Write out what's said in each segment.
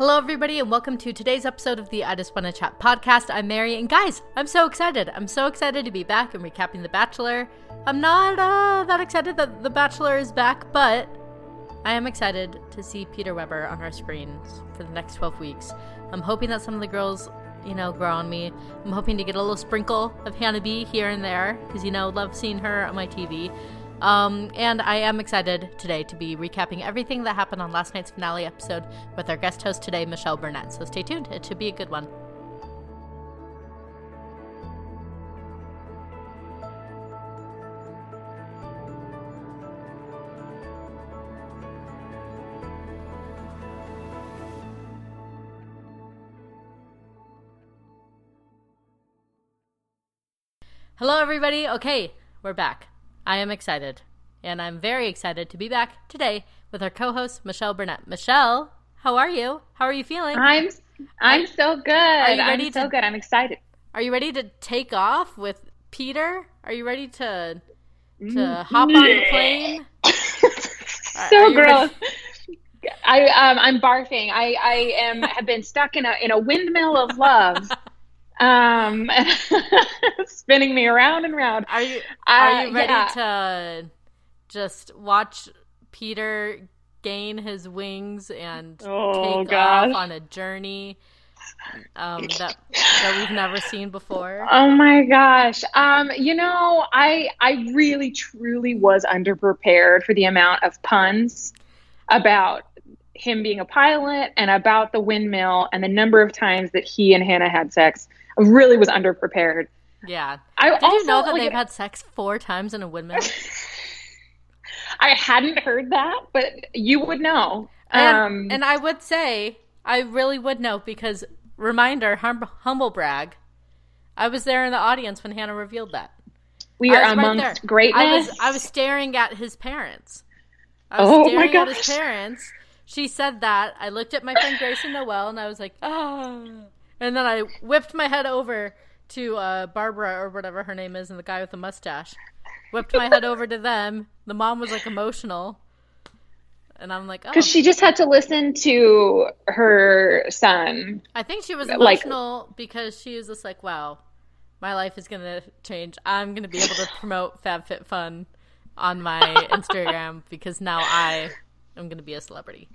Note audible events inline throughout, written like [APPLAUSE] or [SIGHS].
Hello, everybody, and welcome to today's episode of the I Just Wanna Chat podcast. I'm Mary, and guys, I'm so excited. I'm so excited to be back and recapping The Bachelor. I'm not uh, that excited that The Bachelor is back, but I am excited to see Peter Weber on our screens for the next 12 weeks. I'm hoping that some of the girls, you know, grow on me. I'm hoping to get a little sprinkle of Hannah B here and there, because, you know, love seeing her on my TV. Um, and I am excited today to be recapping everything that happened on last night's finale episode with our guest host today, Michelle Burnett. So stay tuned, it should be a good one. Hello, everybody. Okay, we're back. I am excited. And I'm very excited to be back today with our co-host Michelle Burnett. Michelle, how are you? How are you feeling? I'm I'm so good. Are you ready I'm to- so good. I'm excited. Are you ready to take off with Peter? Are you ready to to hop on the plane? [LAUGHS] So gross. I um I'm barfing. I I am have been stuck in a in a windmill of love. [LAUGHS] um [LAUGHS] spinning me around and round. Are you are Uh, you ready yeah. to just watch Peter gain his wings and Oh, take gosh. off on a journey um, that that we've never seen before? Oh my gosh. Um, you know, I I really truly was underprepared for the amount of puns about him being a pilot and about the windmill and the number of times that he and Hannah had sex. I really was underprepared. Yeah. I Did also, you know that like, they've had sex four times in a windmill? [LAUGHS] I hadn't heard that, but you would know. And, um, and I would say, I really would know because, reminder, hum- humble brag, I was there in the audience when Hannah revealed that. we are was right amongst greatness. I was, I was staring at his parents. I was Oh my staring at his gosh. parents. She said that. I looked at my friend Grace and Noel and I was like, ah. And then I whipped my head over to uh, Barbara or whatever her name is and the guy with the mustache. Whipped my head over to them. The mom was like emotional. And I'm like, oh. because she just had to listen to her son. I think she was like- emotional because she was just like, wow, my life is going to change. I'm going to be able to promote FabFitFun on my Instagram because now I am going to be a celebrity.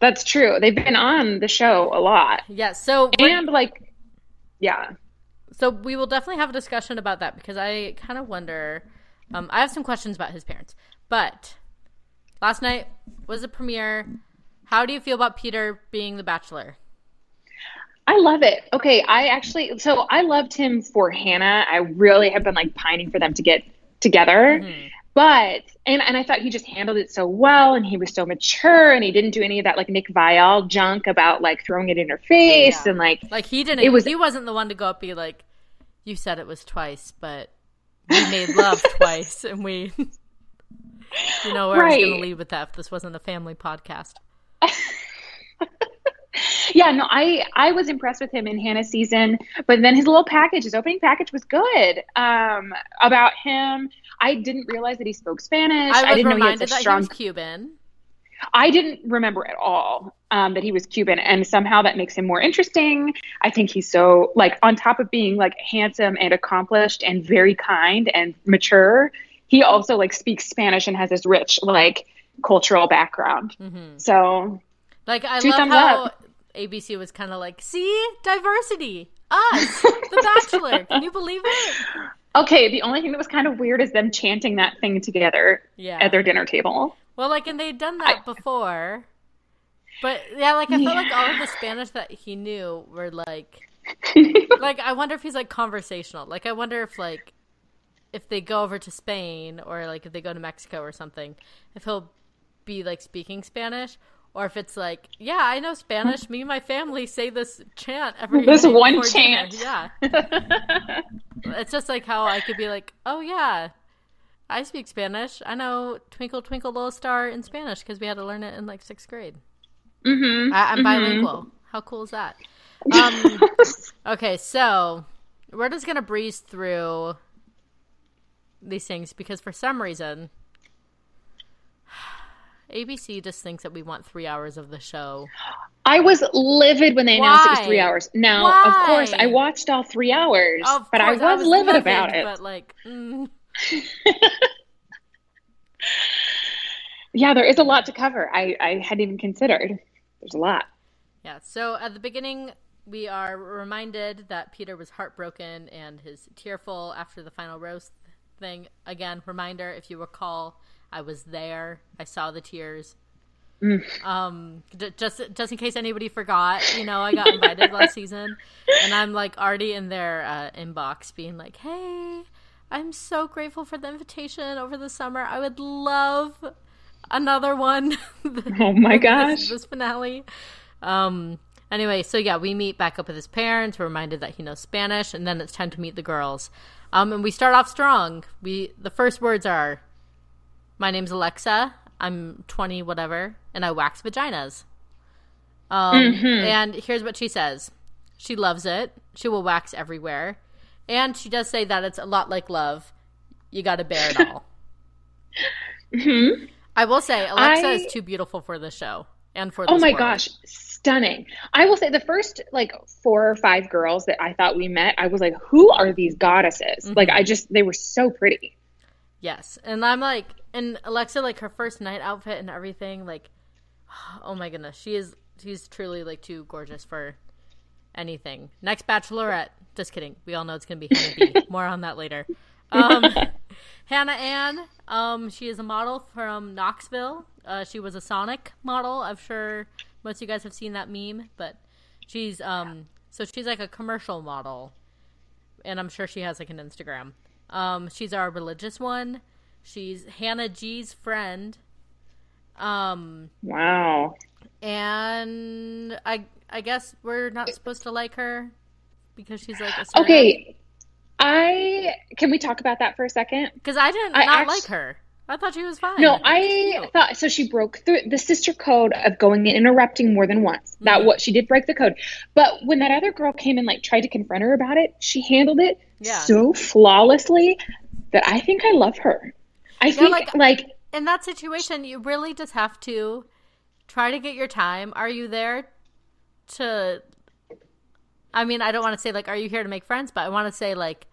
That's true. They've been on the show a lot. Yeah, so And like yeah. so we will definitely have a discussion about that because I kind of wonder. Um, I have some questions about his parents, but last night was a premiere. How do you feel about Peter being the Bachelor? I love it. Okay, I actually so I loved him for Hannah. I really have been like pining for them to get together. But and and I thought he just handled it so well and he was so mature and he didn't do any of that like Nick Viall junk about like throwing it in her face Yeah. and like Like he didn't. It was- he wasn't the one to go up be like, "You said it was twice, but we made love [LAUGHS] twice, and we." [LAUGHS] You know where I was going to lead with that if this wasn't a family podcast. [LAUGHS] yeah, no, I I was impressed with him in Hannah's season, but then his little package, his opening package was good. Um about him. I didn't realize that he spoke Spanish. I was didn't know he had such strong Cuban. I didn't remember at all um, that he was Cuban, and somehow that makes him more interesting. I think he's so like on top of being like handsome and accomplished and very kind and mature. He also like speaks Spanish and has this rich like cultural background. hmm So Like I Two love thumbs how up. ABC was kind of like, "See diversity, us, The Bachelor." [LAUGHS] Can you believe it? okay, the only thing that was kind of weird is them chanting that thing together Yeah. at their dinner table. Well, like, and they'd done that before. But yeah, like I felt like all of the Spanish that he knew were like, [LAUGHS] like I wonder if he's like conversational. Like I wonder if like if they go over to Spain or like if they go to Mexico or something, if he'll be like speaking Spanish. Or if it's like, yeah, I know Spanish. Me and my family say this chant every This one before dinner." chant. Yeah, [LAUGHS] it's just like how I could be like, oh yeah, I speak Spanish. I know Twinkle Twinkle Little Star in Spanish because we had to learn it in like sixth grade. hmm I, I'm bilingual. How cool is that? Um, [LAUGHS] okay, so we're just gonna breeze through these things because for some reason ABC just thinks that we want three hours of the show. I was livid when they announced it was three hours. Now, Why? of course, I watched all three hours, Of but I course, was, livid, about it. But like, mm, [LAUGHS] Yeah, there is a lot to cover. I, I hadn't even considered. There's a lot. yeah. So at the beginning, we are reminded that Peter was heartbroken and his tearful after the final roast thing. Again, reminder if you recall, I was there. I saw the tears. Um, j- just just in case anybody forgot, you know, I got invited last season, and I'm like already in their uh, inbox, being like, "Hey, I'm so grateful for the invitation over the summer. I would love another one." [LAUGHS] Oh my this, gosh. this finale. Um. Anyway, so yeah, we meet back up with his parents. We're reminded that he knows Spanish, and then it's time to meet the girls. Um, and we start off strong. We the first words are, "My name's Alexa. I'm 20, whatever, and I wax vaginas." Um, and here's what she says: She loves it. She will wax everywhere, and she does say that it's a lot like love. You got to bear it all. [LAUGHS] I will say, Alexa I- is too beautiful for the show and for. This Oh my gosh, stunning. I will say the first like four or five girls that I thought we met, I was like, who are these goddesses? Mm-hmm. Like, I just, they were so pretty. Yes, and I'm like, and Alexa, like her first night outfit and everything, like, [SIGHS] oh my goodness, she is, she's truly like too gorgeous for anything. Next Bachelorette, just kidding. We all know it's gonna be Hannah B. [LAUGHS] More on that later. Um, [LAUGHS] Hannah Ann, um, she is a model from Knoxville. Uh, she was a Sonic model. I'm sure most of you guys have seen that meme, but she's um, so she's like a commercial model and I'm sure she has like an Instagram. Um, she's our religious one. She's Hannah G's friend. Um, Wow. and I I guess we're not supposed to like her because she's like assertive. Okay. I, can we talk about that for a second? because I didn't I not actu- like her. I thought she was fine. No, I thought so. She broke through the sister code of going and interrupting more than once. That Mhm. what she did break the code. But when that other girl came and like tried to confront her about it, she handled it Yeah. so flawlessly that I think I love her. I think like- like, in that situation, you really just have to try to get your time. Are you there to? I mean, I don't want to say like, are you here to make friends? But I want to say like,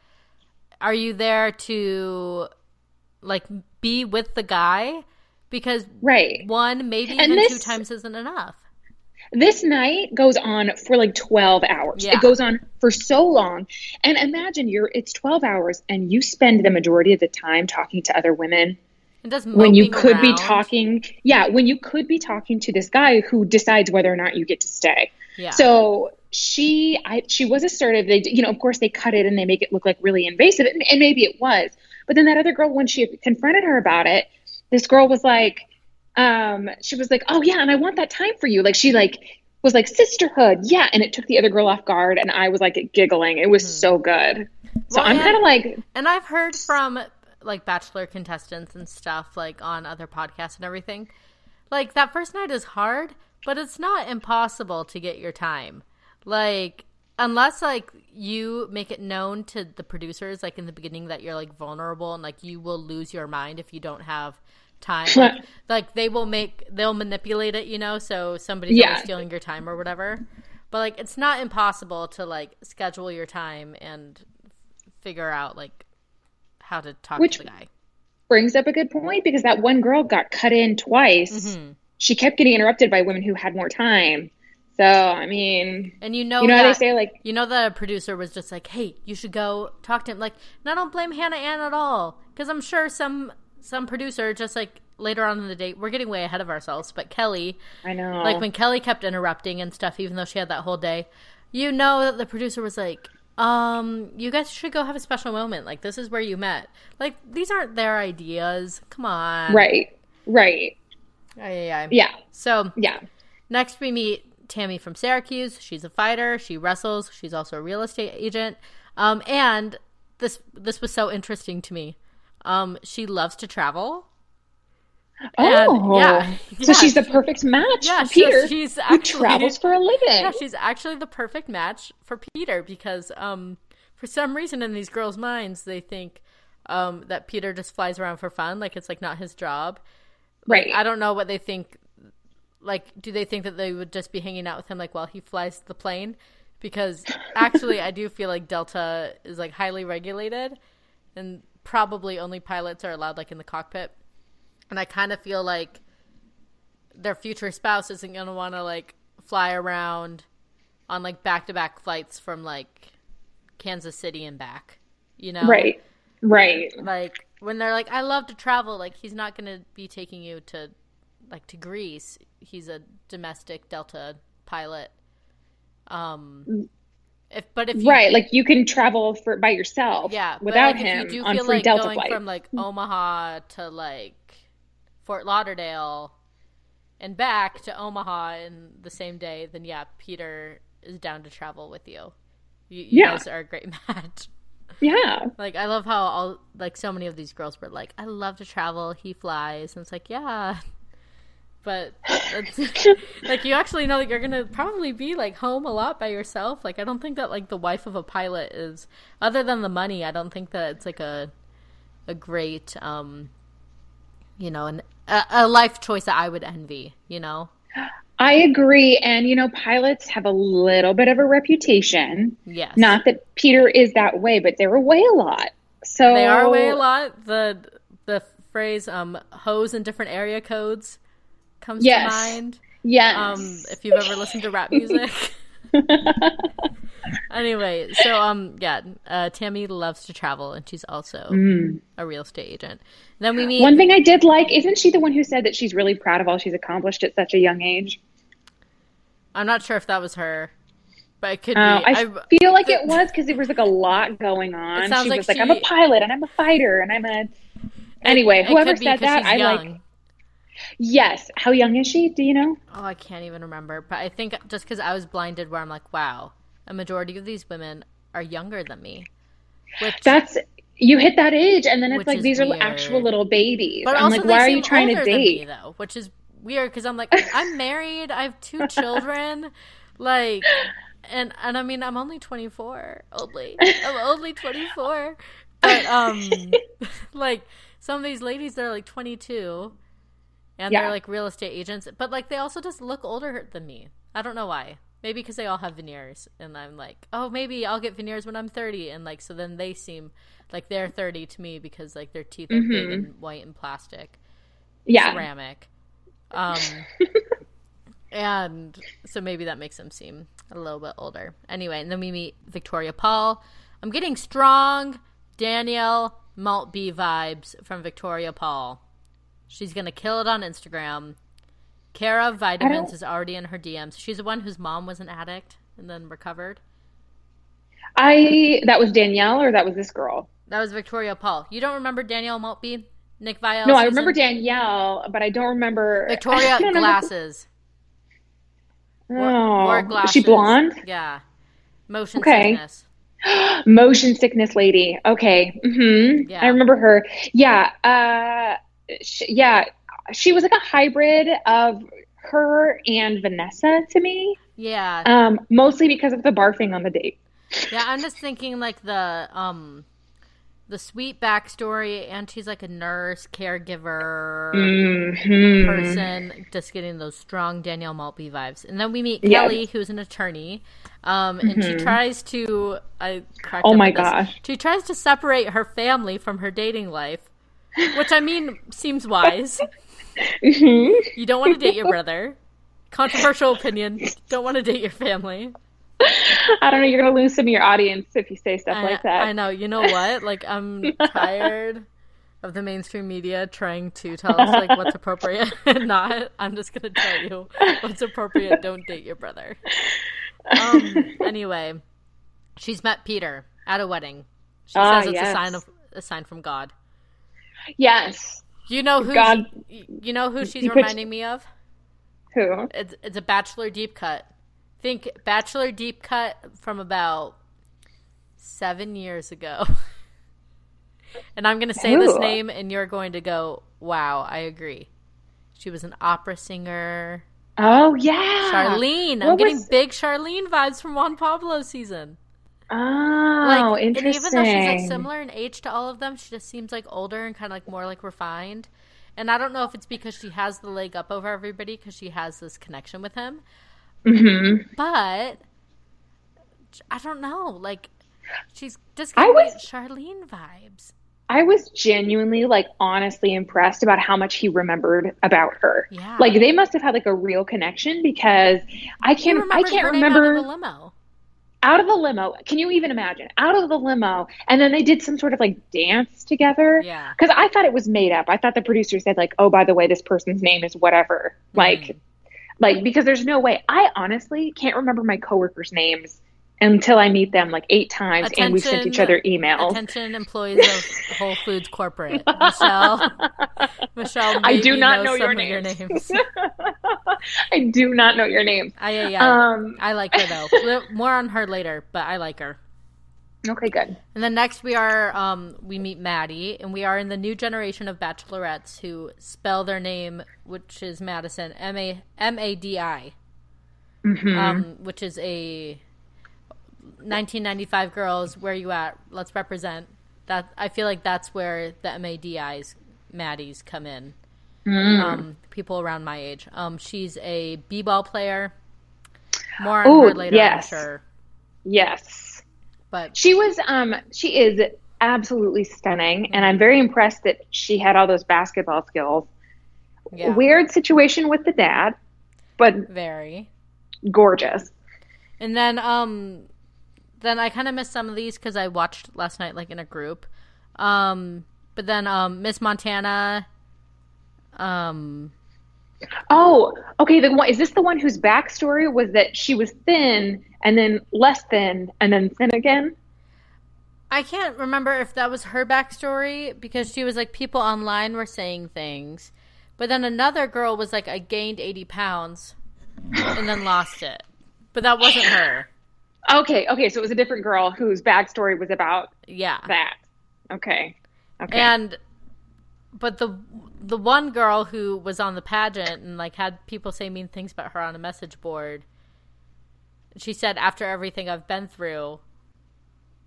are you there to like be with the guy? Because right. one, maybe And even two times isn't enough. This night goes on for like 12 hours. Yeah. It goes on for so long. And imagine you're it's 12 hours and you spend the majority of the time talking to other women when you could be talking yeah, when you could be talking to this guy who decides whether or not you get to stay. Yeah. So she I she was assertive. They you know, of course they cut it and they make it look like really invasive and, and maybe it was. But then that other girl when she confronted her about it, this girl was like um she was like, "Oh yeah, and I want that time for you." Like she like was like sisterhood. Yeah, and it took the other girl off guard and I was like giggling. It was so good. So Well, I'm kind of like And I've heard from like bachelor contestants and stuff like on other podcasts and everything. Like that first night is hard, but it's not impossible to get your time. Like unless like you make it known to the producers like in the beginning that you're like vulnerable and like you will lose your mind if you don't have time. [LAUGHS] Like, like they will make they'll manipulate it, you know, so somebody's Yeah. stealing your time or whatever. But like it's not impossible to like schedule your time and figure out like how to talk Which- to the guy. brings up a good point because that one girl got cut in twice. Mm-hmm. She kept getting interrupted by women who had more time. So, I mean, And you know, you know how that, they say like you know the producer was just like, "Hey, you should go talk to him." Like, and I don't blame Hannah Ann at all because I'm sure some some producer just like later on in the date, we're getting way ahead of ourselves. But Kelley, I know. like when Kelley kept interrupting and stuff, even though she had that whole day, you know that the producer was like, um, you guys should go have a special moment. Like this is where you met. Like these aren't their ideas. Come on, right. Right. Yeah, yeah, yeah. Yeah. So Yeah. next we meet Tammy from Syracuse. She's a fighter. She wrestles. She's also a real estate agent. Um, and this this was so interesting to me. Um, she loves to travel. And, Oh. yeah, So yeah, she's the perfect match Yeah, for Peter. she's who actually- travels for a living. Yeah, she's actually the perfect match for Peter because um, for some reason in these girls' minds they think um, that Peter just flies around for fun, like it's like not his job. Right. I don't know what they think. Like, do they think that they would just be hanging out with him like while he flies the plane? Because actually, I do feel like Delta is like highly regulated, and probably only pilots are allowed like in the cockpit. And I kind of feel like their future spouse isn't gonna want to like fly around on like back to back flights from like Kansas City and back. You know, Right. Right. like when they're like i love to travel like he's not going to be taking you to like to greece he's a domestic delta pilot um if but if you Right. Like you can travel for by yourself yeah but, without like, if him you do on feel free like Delta going flight. from like omaha to like fort lauderdale and back to omaha in the same day then yeah peter is down to travel with you you, you Yeah. guys are a great [LAUGHS] match yeah. Like I love how all like so many of these girls were like, I love to travel. He flies, and it's like, yeah, but [LAUGHS] [LAUGHS] like you actually know that you're gonna probably be like home a lot by yourself. Like I don't think that like the wife of a pilot is, other than the money, I don't think that it's like a a great um, you know, an a, a life choice that I would envy. You know, I agree. And, you know, pilots have a little bit of a reputation. yes, Not that Peter is that way, but they're away a lot. So they are away a lot. The the phrase um hose in different area codes comes Yes. to mind. Yes. um if you've ever listened to rap music [LAUGHS] [LAUGHS] anyway so um yeah uh tammy loves to travel and she's also a real estate agent then we meet Mm. One thing I did like, isn't she the one who said that she's really proud of all she's accomplished at such a young age? i'm not sure if that was her but it could Uh, be I feel like it was because there was like a lot going on. sounds She like was like, I'm a pilot and I'm a fighter and I'm a. Anyway, it whoever could be said that, I young. like. Yes. How young is she? Do you know? oh i can't even remember but i think just because i was blinded where i'm like wow a majority of these women are younger than me which That's you hit that age, and then it's like these are actual little babies. But I'm like, why are you trying to date? me, though, which is weird because I'm like, I'm married, I have two children, like, and and I mean, I'm only 24, only, I'm only 24, but um, [LAUGHS] [LAUGHS] like some of these ladies, they're like 22, and Yeah. they're like real estate agents, but like they also just look older than me. I don't know why. Maybe because they all have veneers, and I'm like, oh, maybe I'll get veneers when I'm 30, and like so then they seem like they're 30 to me because like their teeth are big and white and plastic Yeah. ceramic. Um, [LAUGHS] and so maybe that makes them seem a little bit older. Anyway, and then we meet Victoria Paul. I'm getting strong Danielle Maltby vibes from Victoria Paul. She's gonna kill it on Instagram. Kara Vitamins is already in her DMs. She's the one whose mom was an addict and then recovered. I that was Danielle or that was this girl. That was Victoria Paul. You don't remember Danielle Maltby? Nick Viall? No, I remember Danielle, but I don't remember Victoria [LAUGHS] don't glasses. Oh, is glasses. she blonde? Yeah. Motion Okay. sickness. [GASPS] Motion sickness lady. Okay. hmm Yeah. I remember her. Yeah. Uh, sh- yeah. She was like a hybrid of her and Vanessa to me. Yeah. Um, mostly because of the barfing on the date. Yeah, I'm just thinking like the um the sweet backstory and she's like a nurse, caregiver Mhm. person, just getting those strong Danielle Maltby vibes. And then we meet Yes. Kelley, who's an attorney. Um and she tries to I cracked Oh my at this. gosh. She tries to separate her family from her dating life. Which I mean seems wise. Mhm. You don't want to date your brother. Controversial opinion. Don't want to date your family. I don't know. You're gonna lose some of your audience if you say stuff I, like that. I know. You know what? Like, I'm tired of the mainstream media trying to tell us like what's appropriate [LAUGHS] and not. I'm just gonna tell you what's appropriate. Don't date your brother. Um. Anyway, she's met Peter at a wedding. She Ah, says it's yes. a sign of a sign from God. Yes. You know who? God- you know who she's reminding me of? Who? It's it's a bachelor deep cut. Think bachelor deep cut from about seven years ago. [LAUGHS] and I'm gonna say this name, and you're going to go, "Wow, I agree." She was an opera singer, Oh yeah. Sharleen. I'm What getting big Sharleen vibes from Juan Pablo season. Oh, Like, interesting. and even though she's like similar in age to all of them, she just seems like older and kind of like more like refined. And I don't know if it's because she has the leg up over everybody because she has this connection with him. Mm-hmm. But I don't know. Like, she's just I was- Sharleen vibes. I was genuinely like honestly impressed about how much he remembered about her. Yeah. Like they must have had like a real connection because I can't I can't remember the limo. Out of the limo. Can you even imagine? Out of the limo and then they did some sort of like dance together. Yeah. Cuz I thought it was made up. I thought the producer said like, "Oh, by the way, this person's name is whatever." Like Mhm. like because there's no way. I honestly can't remember my coworkers' names until I meet them like 8 times and we've sent each other emails. Attention, employees of Whole Foods Corporate. [LAUGHS] Michelle, Michelle, [LAUGHS] I do not know your of your names. names. I do not know your names. I, yeah, yeah. Um, I like her though. [LAUGHS] More on her later, but I like her. okay, good. And then next we are um, we meet Maddie, and we are in the new generation of bachelorettes who spell their name, which is Madison M A M A D I, Mhm. um, which is a 1995 girls. Where you at? Let's represent that. I feel like that's where the MADIs, Maddies come in. Mm. Um, people around my age. Um, she's a b-ball player. More on Ooh, her later, yes. I'm sure. yes. But She was um she is absolutely stunning and I'm very impressed that she had all those basketball skills. yeah, Weird situation with the dad, but very. gorgeous. And then um then I kind of missed some of these cuz I watched last night like in a group. Um but then um Miss Montana um Oh, okay, the one is this the one whose backstory was that she was thin and then less thin and then thin again? I can't remember if that was her backstory because she was like people online were saying things. But then another girl was like I gained 80 pounds and then lost it. But that wasn't her. Okay, okay, so it was a different girl whose backstory was about Yeah. that. Okay. Okay. And but the the one girl who was on the pageant and like had people say mean things about her on a message board. She said after everything I've been through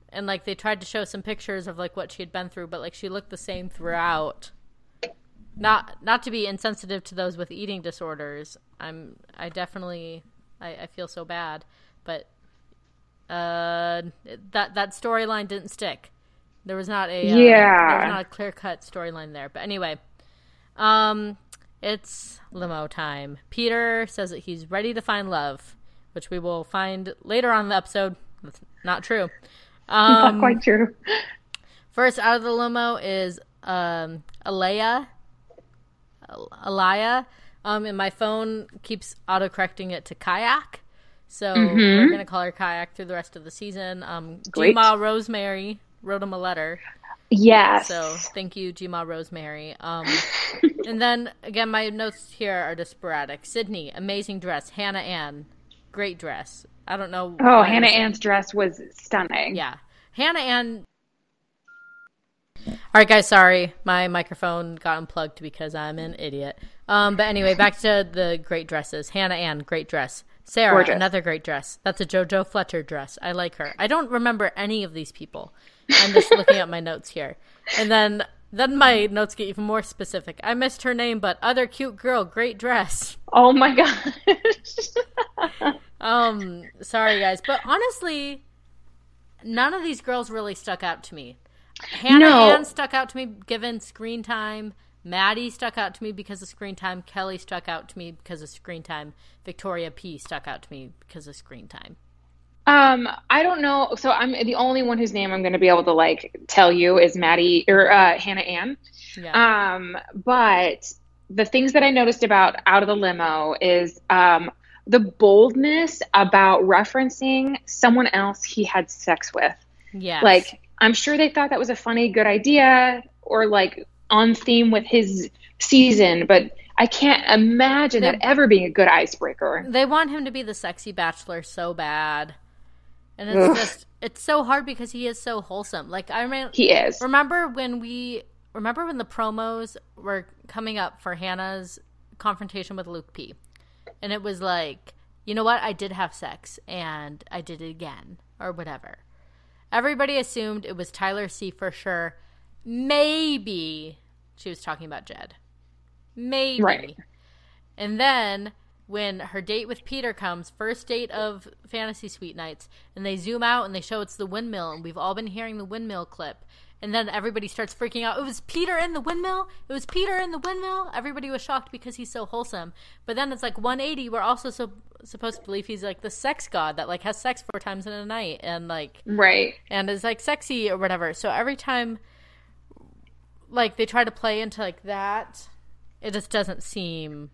and like they tried to show some pictures of like what she had been through but like she looked the same throughout. Not not to be insensitive to those with eating disorders. I'm I definitely I, I feel so bad, but uh that that storyline didn't stick. There was not a there Yeah. not a clear cut storyline there. But anyway, um, it's limo time. Peter says that he's ready to find love, which we will find later on in the episode. That's not true. [LAUGHS] Not Um, quite true. First out of the limo is um, Alea. Al- Alayah. Um, and my phone keeps autocorrecting it to kayak. So we're going to call her kayak through the rest of the season. Um, Great. Gma Rosemary wrote him a letter. Yes. So thank you, Gma Rosemary. Um, [LAUGHS] and then again, my notes here are just sporadic. Sydney, amazing dress. Hannah Ann, great dress. I don't know. Oh, Hannah Ann's dress was stunning. yeah. Hannah Ann. All right, guys. Sorry, my microphone got unplugged because I'm an idiot. Um, but anyway, back to the great dresses. Hannah Ann, great dress. Sarah, Gorgeous. another great dress. That's a JoJo Fletcher dress. I like her. I don't remember any of these people. I'm just looking at my notes here, and then then my notes get even more specific. I missed her name, but other cute girl, great dress. Oh my gosh. [LAUGHS] Um, sorry guys, but honestly, none of these girls really stuck out to me. Hannah No. Ann stuck out to me given screen time. Maddie stuck out to me because of screen time. Kelley stuck out to me because of screen time. Victoria P stuck out to me because of screen time. Um, I don't know. So I'm the only one whose name I'm going to be able to like tell you is Maddie or uh, Hannah Ann. Yeah. Um, but the things that I noticed about Out of the Limo is um, the boldness about referencing someone else he had sex with. Yeah. Like, I'm sure they thought that was a funny, good idea or like on theme with his season, but I can't imagine They- that ever being a good icebreaker. they want him to be the sexy bachelor so bad. And it's Ugh. just it's so hard because he is so wholesome. Like I remember He is. Remember when we remember when the promos were coming up for Hannah's confrontation with Luke P. And it was like, you know what? I did have sex and I did it again or whatever. Everybody assumed it was Tyler C for sure. Maybe she was talking about Jed. maybe. Right. And then when her date with Peter comes, first date of Fantasy Suite Nights, and they zoom out and they show it's the windmill, and we've all been hearing the windmill clip. And then everybody starts freaking out. It was Peter in the windmill. It was Peter in the windmill. Everybody was shocked because he's so wholesome. But then it's like 180. We're also so supposed to believe he's like the sex god that like has sex four times in a night and like Right. and is like sexy or whatever. So every time like they try to play into like that, it just doesn't seem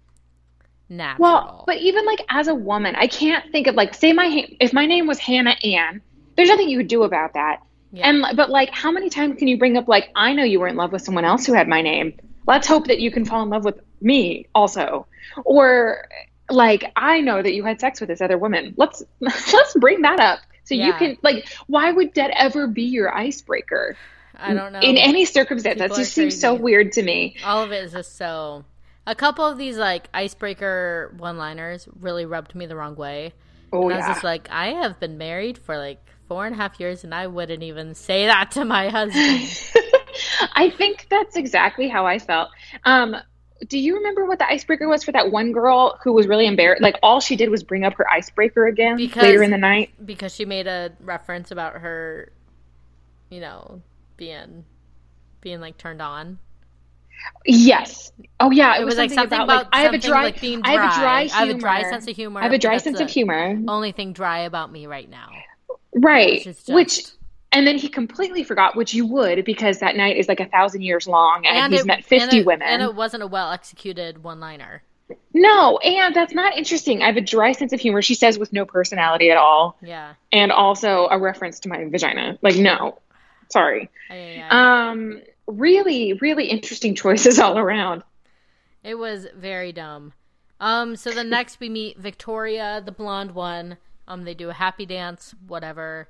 natural. Well, but even like as a woman, I can't think of like say my ha- if my name was Hannah Ann, there's nothing you could do about that. Yeah. And but like how many times can you bring up like I know you were in love with someone else who had my name. Let's hope that you can fall in love with me also. Or like I know that you had sex with this other woman. Let's [LAUGHS] let's bring that up. So you can like why would that ever be your icebreaker? I don't know. In any circumstance. That just seems so weird to me. All of it is just so. A couple of these like icebreaker one-liners really rubbed me the wrong way. Oh and I was yeah. just like, I have been married for like four and a half years, and I wouldn't even say that to my husband. [LAUGHS] I think that's exactly how I felt. Um, do you remember what the icebreaker was for that one girl who was really embarrassed? Like all she did was bring up her icebreaker again Because- later in the night. because she made a reference about her, you know, being being like turned on. Yes. Oh yeah, it, It was, was like something, something about, like about I have a dry, like being I have a dry. dry I have a dry sense of humor. I have a dry sense of humor. Only thing dry about me right now. Right. Which Which and then he completely forgot, which you would because that night is like a thousand years long, and, he's it, met and fifty it- women. and it wasn't a well executed one liner. no, and that's not interesting. I have a dry sense of humor. She says with no personality at all. Yeah. and also a reference to my vagina. Like, no, sorry. Yeah, yeah. Um, really, really interesting choices [LAUGHS] all around. It was very dumb. Um, so the next we meet Victoria, the blonde one. Um, they do a happy dance, whatever.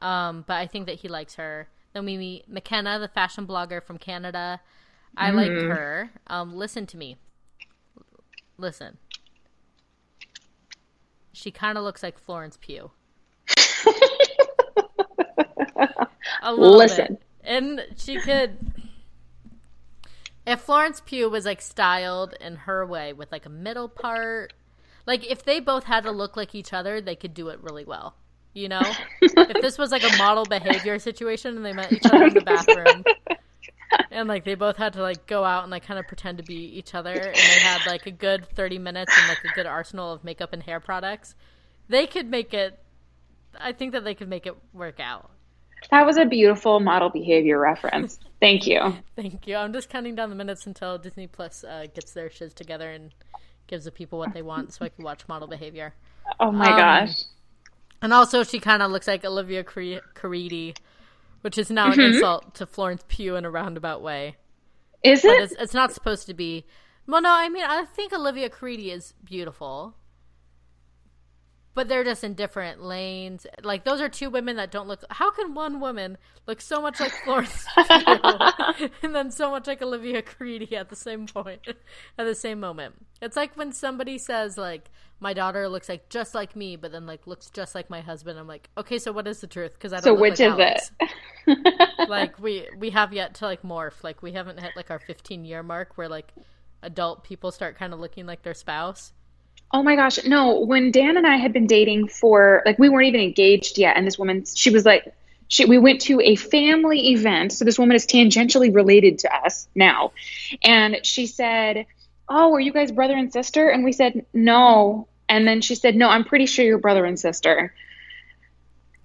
Um, but I think that he likes her. Then we meet Mykenna, the fashion blogger from Canada. I like her. Um, listen to me. Listen. She kind of looks like Florence Pugh. [LAUGHS] [LAUGHS] a little Listen. bit. And she could if Florence Pugh was like styled in her way with like a middle part, like if they both had to look like each other, they could do it really well. You know, if this was like a model behavior situation and they met each other in the bathroom, [LAUGHS] and like they both had to like go out and like kind of pretend to be each other, and they had like a good thirty minutes and like a good arsenal of makeup and hair products, they could make it. I think that they could make it work out. That was a beautiful model behavior reference. Thank you. [LAUGHS] Thank you. I'm just counting down the minutes until Disney Plus uh, gets their shiz together and gives the people what they want, so I can watch model behavior. Oh my Um, gosh. And also, she kind of looks like Olivia Cari- Caridi, which is now Mm-hmm. an insult to Florence Pugh in a roundabout way. Is it? it's, it's not supposed to be. Well, no, I mean, I think Olivia Caridi is beautiful. But they're just in different lanes. Like, those are two women that don't look. How can one woman look so much like Florence Pugh [LAUGHS] and then so much like Olivia Caridi at the same point, at the same moment? It's like when somebody says, like, my daughter looks like just like me, but then, like, looks just like my husband. I'm like, okay, so what is the truth? Because I don't know. So which like is it? [LAUGHS] like we we have yet to like morph like we haven't hit like our 15 year mark where like adult people start kind of looking like their spouse Oh my gosh. No, when Dan and I had been dating for like we weren't even engaged yet and this woman she was like she we went to a family event. So this woman is tangentially related to us now. And she said, "Oh, are you guys brother and sister?" And we said, "No." And then she said, "No, I'm pretty sure you're brother and sister."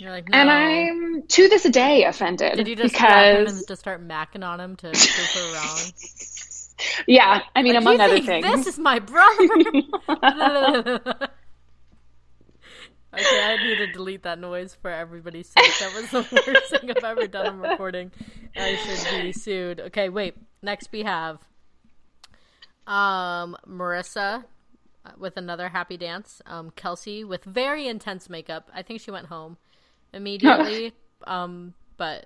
you're like no And I'm to this day offended did you just grab him because and just start macking on him to prove her wrong [LAUGHS] yeah, I mean Like, among other things. this is my brother. [LAUGHS] [LAUGHS] Okay i need to delete that noise for everybody's sake. That was the [LAUGHS] worst thing i've ever done on recording. I should be sued. Okay wait. Next we have um marissa uh, with another happy dance. Um kelsey with very intense makeup. I think she went home immediately. Um but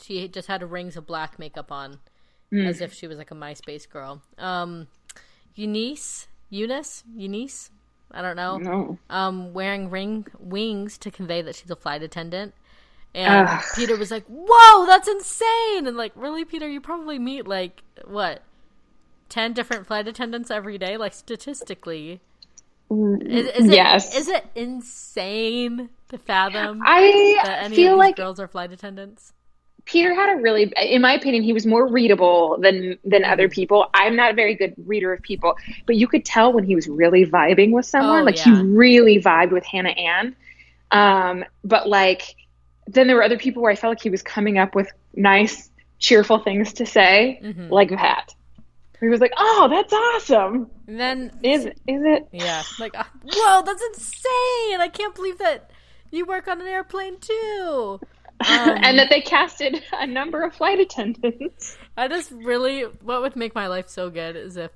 she just had rings of black makeup on as if she was like a myspace girl um eunice eunice eunice i don't know no. um, wearing ring wings to convey that she's a flight attendant. And Ugh. Peter was like, "Whoa, that's insane!" And like, really, Peter, you probably meet like what ten different flight attendants every day, like statistically, Mm, is, is yes. it is it insane to fathom that I any feel of these like girls are flight attendants? Peter had a really, in my opinion, he was more readable than than Mm-hmm. other people. I'm not a very good reader of people, but you could tell when he was really vibing with someone. Oh, like yeah. he really vibed with Hannah Ann. Um, but like, then there were other people where I felt like he was coming up with nice, cheerful things to say, Mhm. like that. He was like, "Oh, that's awesome." And then Is is it? yeah, like whoa, that's insane! I can't believe that you work on an airplane too. Um, and that they casted a number of flight attendants. I just really, what would make my life so good is if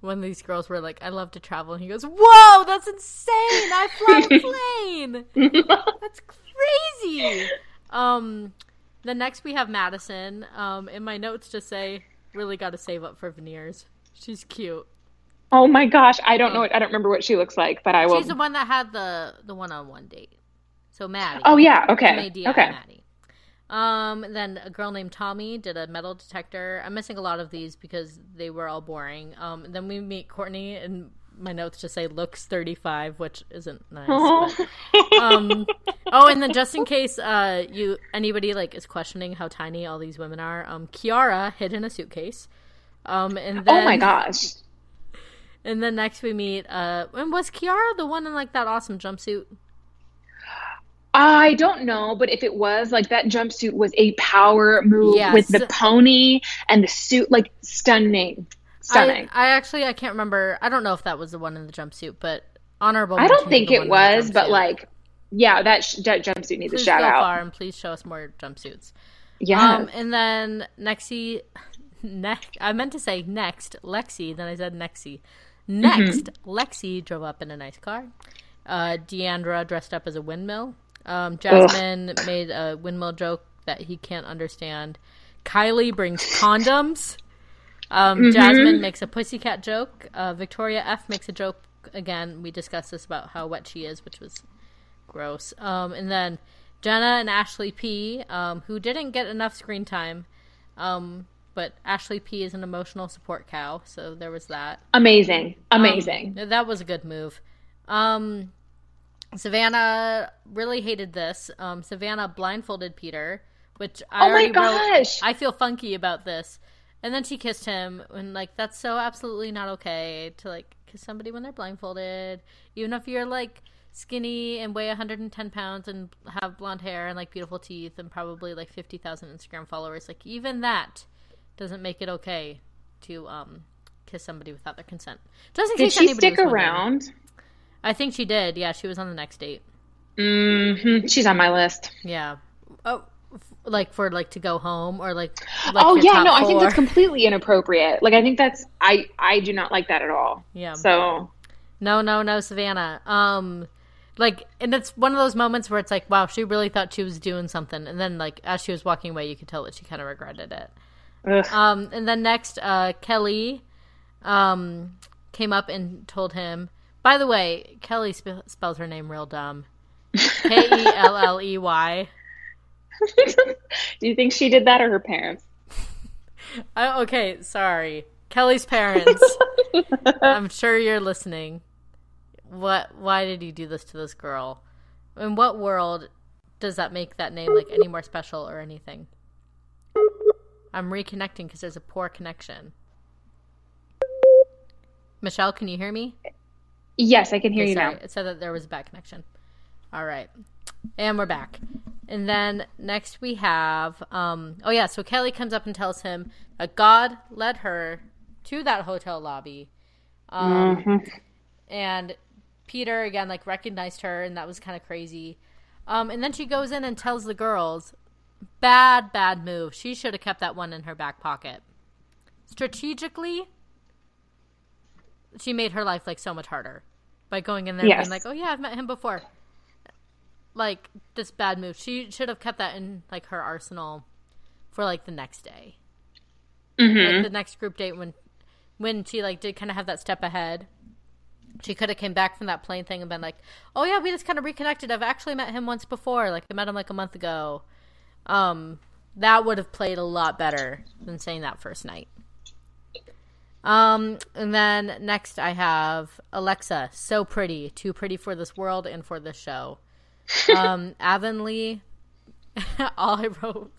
one of these girls were like, I love to travel. And he goes, Whoa, that's insane. I fly a [LAUGHS] plane. that's crazy. Um, the next we have Madison. Um, in my notes just say, really got to save up for veneers. She's cute. Oh my gosh, I don't know. What, I don't remember what she looks like, but I will. She's the one that had the the one on one date. So Maddie. Oh yeah, okay, M-A-D-I, okay. Maddie. Um, then a girl named Tommy did a metal detector. I'm missing a lot of these because they were all boring. Um, then we meet Courtney, and my notes just say looks 35, which isn't nice. but- [LAUGHS] um, oh, and then just in case uh, you anybody like is questioning how tiny all these women are, um, Kiarra hid in a suitcase. Um, and then oh my gosh. [LAUGHS] And then next we meet. Uh, and was Kiarra the one in like that awesome jumpsuit? I don't know, but if it was like that jumpsuit was a power move Yes. with the pony and the suit, like stunning, stunning. I, I actually I can't remember. I don't know if that was the one in the jumpsuit, but honorable. I, don't think it one in the was, but like, yeah, that sh- that jumpsuit needs please a shout out. far and please show us more jumpsuits. Yeah, Um, and then Nexi, [LAUGHS] next I meant to say next Lexi, then I said Nexi. Next, Mm-hmm. Lexi drove up in a nice car. Uh, Deandra dressed up as a windmill. Um, Jasmine made a windmill joke that he can't understand. Kylie brings condoms. Um, Mm-hmm. Jasmine makes a pussycat joke. Uh, Victoria F makes a joke again. We discussed this about how wet she is, which was gross. Um, and then Jenna and Ashley P, um, who didn't get enough screen time, um, but Ashley P is an emotional support cow, so there was that. amazing, amazing. Um, that was a good move. Um, Savannah really hated this. Um, Savannah blindfolded Peter, which I Oh my already wrote- gosh. I feel funky about this. And then she kissed him, and like that's so absolutely not okay to like kiss somebody when they're blindfolded, even if you're like skinny and weigh 110 pounds and have blonde hair and like beautiful teeth and probably like 50,000 Instagram followers. Like even that doesn't make it okay to um kiss somebody without their consent. Just in Did case she anybody stick around? I think she did. Yeah, she was on the next date. hmm She's on my list. Yeah. Oh, like for like to go home or like. like oh yeah, no, I think that's completely inappropriate. Like I think that's I I do not like that at all. Yeah. So No, no, no, Savannah. Um, like, and it's one of those moments where it's like, wow, she really thought she was doing something, and then like as she was walking away, you could tell that she kind of regretted it. ugh. Um, and then next, uh, Kelley, um, came up and told him. By the way, Kelley sp- spells her name real dumb. K e l l e y. [LAUGHS] do you think she did that or her parents? [LAUGHS] Oh, okay, sorry. Kelley's parents. [LAUGHS] I'm sure you're listening. What? Why did you do this to this girl? In what world does that make that name like any more special or anything? I'm reconnecting because there's a poor connection. Michelle, can you hear me? Yes, I can hear Okay, you sorry. now. It said that there was a bad connection. All right. And we're back. And then next we have um oh yeah, so Kelley comes up and tells him that God led her to that hotel lobby. Um Mhm. and Peter again like recognized her and that was kind of crazy. Um and then she goes in and tells the girls bad bad move. She should have kept that one in her back pocket. Strategically she made her life like so much harder by going in there and being like, "Oh yeah, I've met him before." Like this bad move. She should have kept that in like her arsenal for like the next day, Mhm. like the next group date when when she like did kind of have that step ahead. She could have came back from that plane thing and been like, "Oh yeah, we just kind of reconnected. I've actually met him once before. Like I met him like a month ago." Um, that would have played a lot better than saying that first night. Um, and then next I have Alexa, so pretty, too pretty for this world and for this show. Um, [LAUGHS] Avonlea, [LAUGHS] all I wrote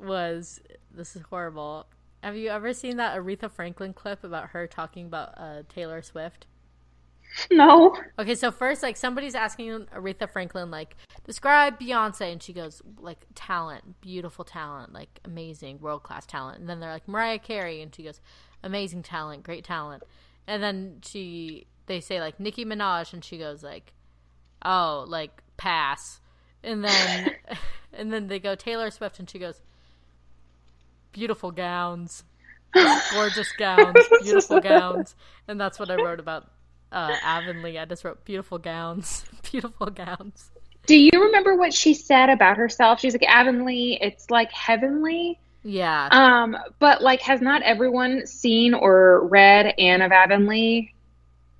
was this is horrible. Have you ever seen that Aretha Franklin clip about her talking about uh, Taylor Swift? [LAUGHS] No. Okay, so first, like somebody's asking Aretha Franklin, like, describe Beyonce, and she goes, like, talent, beautiful talent, like, amazing, world class talent. And then they're like Mariah Carey, and she goes, amazing talent, great talent. And then she, they say like Nicki Minaj, and she goes like, oh, like pass. And then, [LAUGHS] [LAUGHS] and then they go Taylor Swift, and she goes, beautiful gowns, gorgeous gowns, beautiful gowns, and that's what I wrote about uh, Avonlea. I just wrote beautiful gowns, [LAUGHS] beautiful gowns. Do you remember what she said about herself? She's like Avonlea. It's like heavenly. Yeah. Um, but like, has not everyone seen or read Anne of Avonlea?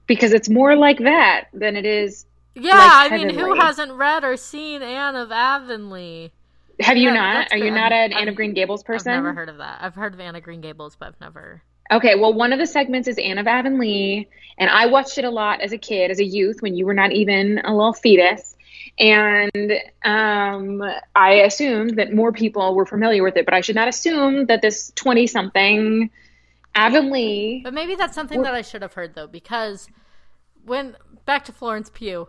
Because it's more like that than it is. Yeah, like I mean, who hasn't read or seen Anne of Avonlea? Have you Yeah, not? Are you not an I've- Anne of Green Gables person? I've never heard of that. I've heard of Anne of Green Gables, but I've never. Okay, well, one of the segments is Anne of Avonlea, and I watched it a lot as a kid, as a youth, when you were not even a little fetus. And um, I assumed that more people were familiar with it, but I should not assume that this 20 something Avonlea. But maybe that's something that I should have heard though, because when back to Florence Pugh,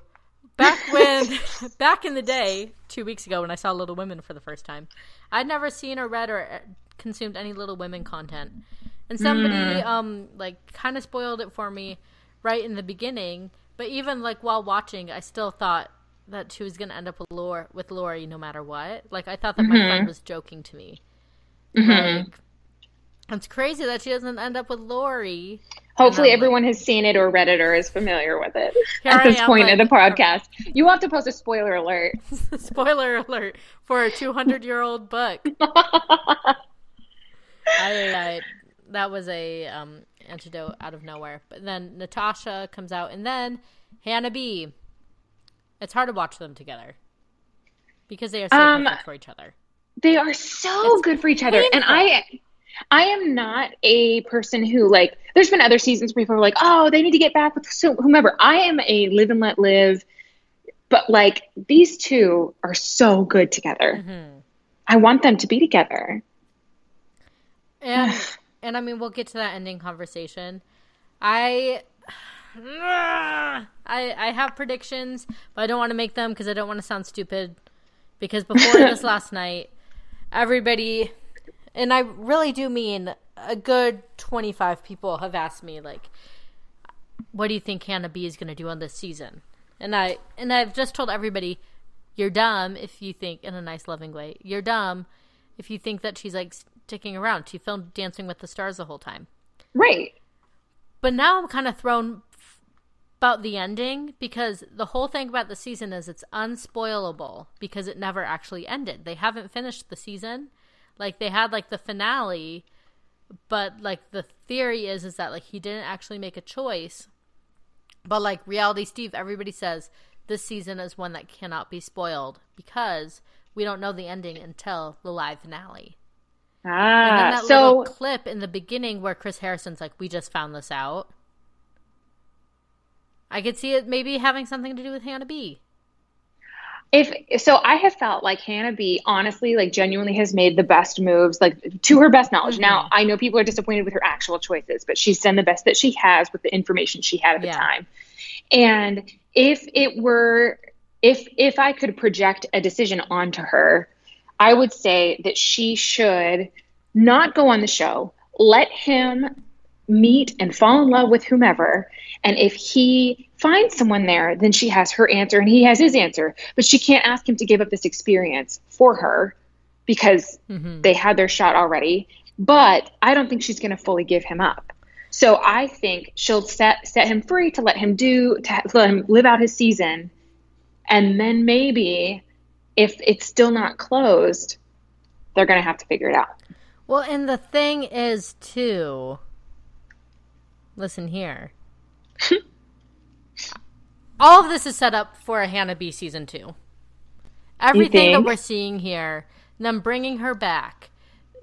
back when [LAUGHS] [LAUGHS] back in the day, two weeks ago when I saw Little Women for the first time, I'd never seen or read or uh, consumed any Little Women content, and somebody mm. um like kind of spoiled it for me right in the beginning. But even like while watching, I still thought that she was gonna end up with Laurie, with Laurie no matter what. Like I thought that my friend mm-hmm. was joking to me. Mm-hmm. Like it's crazy that she doesn't end up with Laurie. Hopefully, And I'm everyone has seen it or read it or is familiar with it at I this am, point in the podcast. You will have to post a spoiler alert. [LAUGHS] Spoiler alert for a 200 year old book. [LAUGHS] I, I that was a um, antidote out of nowhere. But then Natasha comes out, and then Hannah B. It's hard to watch them together because they are so Um, perfect for each other. They are so It's good for each other. And. I I am not a person who like there's been other seasons where people are like, "Oh, they need to get back with so whomever." I am a live and let live. But like these two are so good together. Mm-hmm. I want them to be together. And [SIGHS] [SIGHS] [SIGHS] and I mean, we'll get to that ending conversation. I. [SIGHS] I I have predictions, but I don't want to make them because I don't want to sound stupid. Because before this [LAUGHS] last night, everybody, and I really do mean a good twenty five people have asked me like, "What do you think Hannah B is going to do on this season?" And I and I've just told everybody, "You're dumb if you think in a nice, loving way. You're dumb if you think that she's like sticking around. She filmed Dancing with the Stars the whole time." Right. But now I'm kind of thrown f- about the ending because the whole thing about the season is it's unspoilable because it never actually ended. They haven't finished the season. Like they had like the finale, but like the theory is is that like he didn't actually make a choice. But like reality Steve, everybody says this season is one that cannot be spoiled because we don't know the ending until the live finale. And then Ah, that so little clip in the beginning where Chris Harrison's like, "We just found this out." I could see it maybe having something to do with Hannah B. if so I have felt like Hannah B honestly like genuinely has made the best moves like to her best knowledge. Now, I know people are disappointed with her actual choices, but she's done the best that she has with the information she had at the Yeah. time. And if it were if if I could project a decision onto her, I would say that she should not go on the show. Let him meet and fall in love with whomever. And if he finds someone there, then she has her answer and he has his answer. But she can't ask him to give up this experience for her because mm-hmm. they had their shot already. But I don't think she's going to fully give him up. So I think she'll set set him free to let him do to let him live out his season, and then maybe if it's still not closed, they're going to have to figure it out. Well, and the thing is too. Listen here. [LAUGHS] All of this is set up for a Hannah B season two. Everything that we're seeing here, them bringing her back,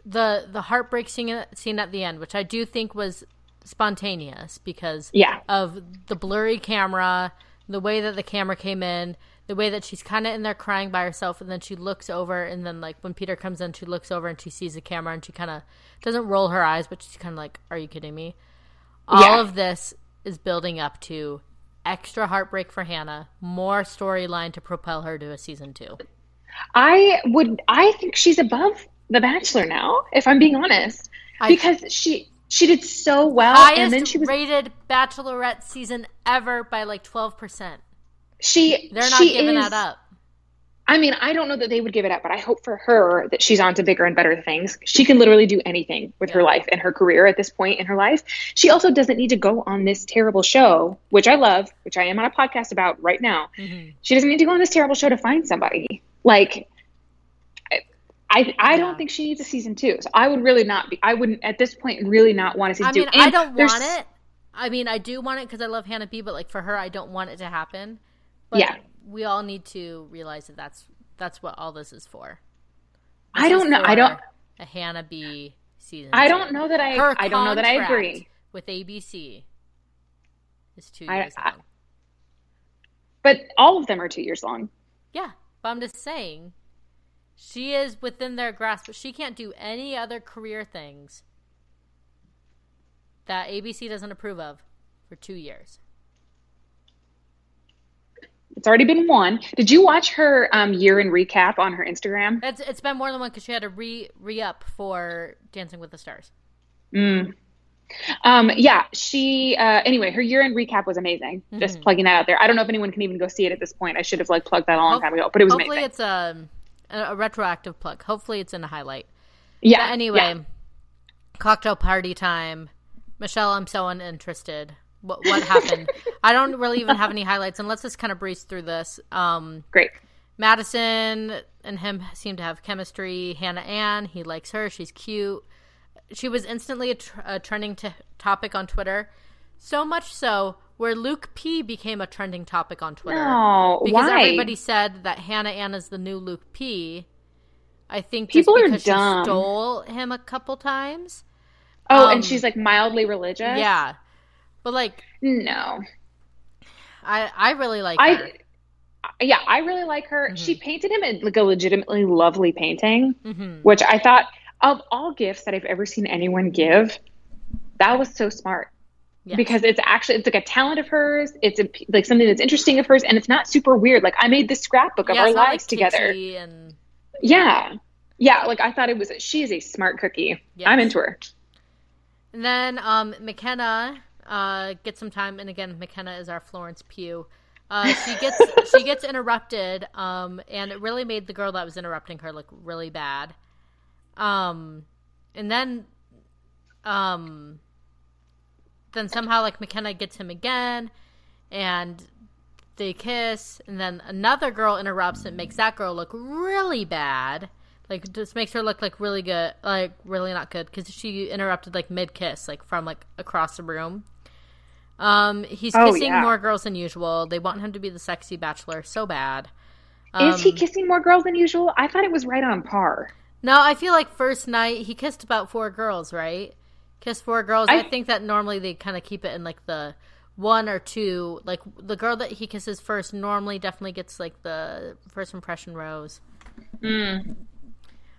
the the heartbreak scene, scene at the end, which I do think was spontaneous because Yeah. of the blurry camera, the way that the camera came in, the way that she's kind of in there crying by herself, and then she looks over, and then like when Peter comes in, she looks over and she sees the camera, and she kind of doesn't roll her eyes, but she's kind of like, "Are you kidding me?" All Yeah. of this is building up to extra heartbreak for Hannah, more storyline to propel her to a season two. I would I think she's above The Bachelor now, if I'm being honest. I- because she she did so well Highest and then she was rated Bachelorette season ever by like twelve percent. She They're not she giving is, that up. I mean, I don't know that they would give it up, but I hope for her that she's on to bigger and better things. She can literally do anything with her life and her career at this point in her life. She also doesn't need to go on this terrible show, which I love, which I am on a podcast about right now. Mm-hmm. She doesn't need to go on this terrible show to find somebody. Like, I, I, Yeah. don't think she needs a season two. So I would really not be. I wouldn't at this point really not want to season I mean, two. I don't want it. I mean, I do want it because I love Hannah B, but like for her, I don't want it to happen. But Yeah. we all need to realize that that's that's what all this is for. I This is don't know. I don't. a Hannah B season. I don't know that I. Her I don't know that I agree. with ABC. Is two I- years I- long. But all of them are two years long. Yeah, but I'm just saying, she is within their grasp, but she can't do any other career things that ABC doesn't approve of for two years. It's already been one. Did you watch her um, year in recap on her Instagram? It's it's been more than one because she had to re re up for Dancing with the Stars. Mm. Um, yeah, she. Uh, anyway, her year in recap was amazing. Just Mhm. plugging that out there. I don't know if anyone can even go see it at this point. I should have like plugged that a long Hope- time ago, but it was Hopefully, amazing. it's a, a a retroactive plug. Hopefully, it's in the highlight. yeah. But anyway, yeah. cocktail party time. Michelle, I'm so uninterested. What what happened? I don't really even have any highlights, and let's just kind of breeze through this. Um, great. Madison and him seem to have chemistry. Hannah Ann, he likes her. She's cute. She was instantly a, tr- a trending t- topic on Twitter. So much so where Luke P became a trending topic on Twitter. No, because why? everybody said that Hannah Ann is the new Luke P. I think People are dumb. she stole him a couple times. oh, um, and she's like mildly religious. Yeah. But like No. I I really like I. her. Yeah, I really like her. Mhm. She painted him in like a legitimately lovely painting, hmm which I thought of all gifts that I've ever seen anyone give, that was so smart. Yes. because it's actually it's like a talent of hers it's a, like something that's interesting of hers and it's not super weird like i made this scrapbook of Yeah, our lives like, together and yeah yeah like i thought it was she is a smart cookie Yes. i'm into her And then um, Mykenna uh, gets some time, and again, Mykenna is our Florence Pugh. Uh, she gets [LAUGHS] she gets interrupted, um, and it really made the girl that was interrupting her look really bad. Um, and then, um, then somehow like Mykenna gets him again, and they kiss, and then another girl interrupts and makes that girl look really bad. Like just makes her look like really good, like really not good because she interrupted like mid kiss, like from like across the room. Um, he's Oh, kissing yeah. more girls than usual. They want him to be the sexy bachelor so bad. is he Um, kissing more girls than usual i thought it was right on par No, I feel like first night he kissed about four girls, right? Kissed four girls. I, I- think that normally they kind of keep it in like the one or two. Like the girl that he kisses first normally definitely gets like the first impression rose.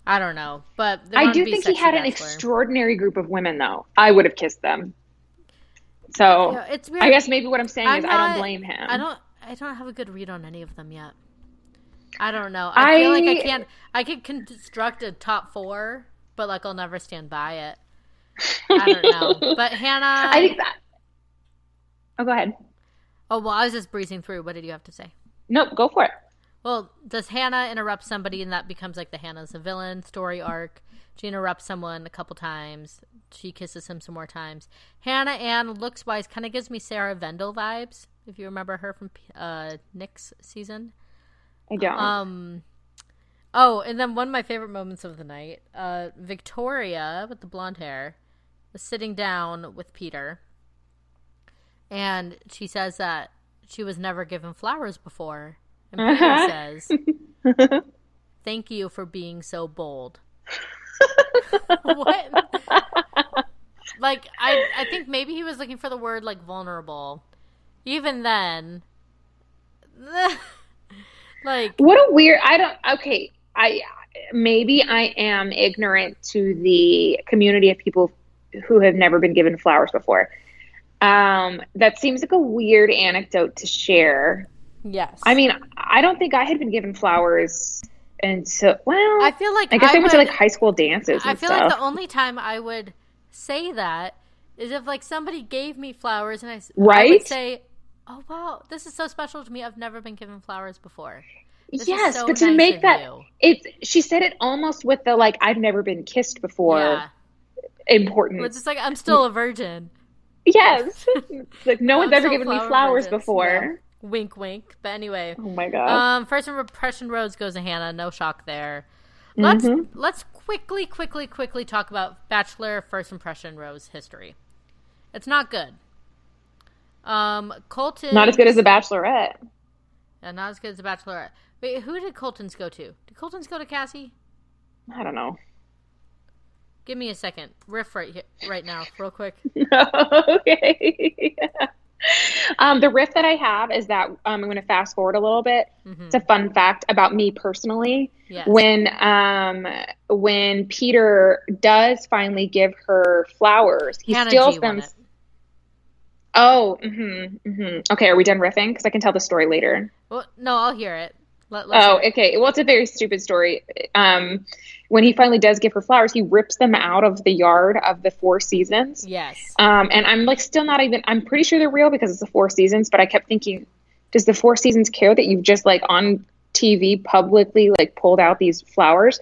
I don't know, but i do think he had an extraordinary group of women though i would have kissed them so Yeah, it's weird. i guess maybe what i'm saying I'm is i don't blame him I don't. I don't have a good read on any of them yet. I don't know. I, feel like I I- can't. I could construct a top four, but like I'll never stand by it. I don't know. [LAUGHS] But Hannah. i think that oh go ahead Oh well, I was just breezing through. What did you have to say? nope go for it Well, does Hannah interrupt somebody and that becomes like the Hannah's a villain story arc? She interrupts someone a couple times. She kisses him some more times. Hannah Ann looks wise kind of gives me Sarah Vendal vibes. If you remember her from uh, Nick's season. i don't Um. Oh, and then one of my favorite moments of the night, uh, Victoria with the blonde hair was sitting down with Peter, and she says that she was never given flowers before, and Peter Uh-huh. [LAUGHS] says, [LAUGHS] "Thank you for being so bold." [LAUGHS] what? [LAUGHS] like I I think maybe he was looking for the word like vulnerable. Even then, [LAUGHS] like what a weird. I don't. Okay, I maybe I am ignorant to the community of people who have never been given flowers before. Um, that seems like a weird anecdote to share. Yes. I mean, I don't think I had been given flowers until well. I feel like I guess I, I went to like high school dances. And I feel stuff. like the only time I would say that is if like somebody gave me flowers and I would Right? say, "Oh wow, this is so special to me. I've never been given flowers before." This yes, so but to nice make that you. it's she said it almost with the like I've never been kissed before yeah, important. it's just like I'm still a virgin. yes, [LAUGHS] like no one's I'm ever still given me flowers virgins, before. Yeah. Wink, wink. But anyway, Oh my god. um, first impression rose goes to Hannah. No shock there. Let's Mm-hmm. let's quickly, quickly, quickly talk about Bachelor first impression rose history. It's not good. Um, Colton Not as good as the Bachelorette. Yeah, not as good as the Bachelorette. Wait, who did Colton's go to? Did Colton's go to Cassie? I don't know. Give me a second. Riff right here, right now, real quick. [LAUGHS] okay. [LAUGHS] [LAUGHS] um, the riff that I have is that um, I'm going to fast forward a little bit. It's a fun fact about me personally. Yes. When um, when Peter does finally give her flowers, he Hannah steals G them. Oh, hmm hmm okay. Are we done riffing? Because I can tell the story later. Well, no, I'll hear it. Let, Oh, okay. Well, it's a very stupid story. Um, when he finally does give her flowers, he rips them out of the yard of the Four Seasons. Yes. Um, and I'm like still not even. I'm pretty sure they're real because it's the Four Seasons. But I kept thinking, does the Four Seasons care that you've just like on TV publicly like pulled out these flowers?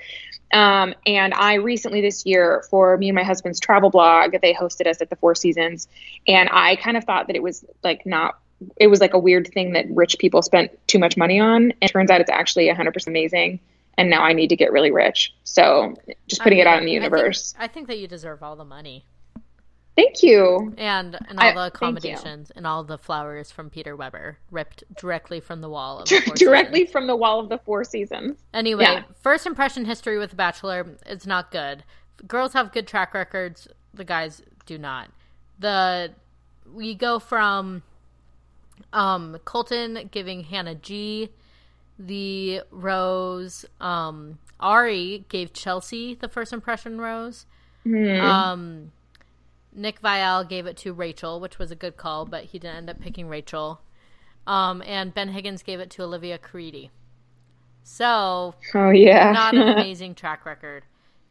Um, and I recently this year for me and my husband's travel blog, they hosted us at the Four Seasons, and I kind of thought that it was like not. It was like a weird thing that rich people spent too much money on. And turns out it's actually 100% amazing. And now I need to get really rich. So just putting it out in the mean, I think- universe. I think, that you deserve all the money Thank you. and and all I- the accommodations and all the flowers from Peter Weber ripped directly from the wall of the Four directly Seasons. from the wall of the Four Seasons. Anyway, Yeah. first impression history with The Bachelor is not good. Girls have good track records. The guys do not. The we go from um Colton giving Hannah G the rose. Um Ari gave Chelsea the first impression rose. Um Nick Viall gave it to Rachel, which was a good call, but he didn't end up picking Rachel. Um, and Ben Higgins gave it to Olivia Caridi. So Oh yeah. not an amazing [LAUGHS] track record.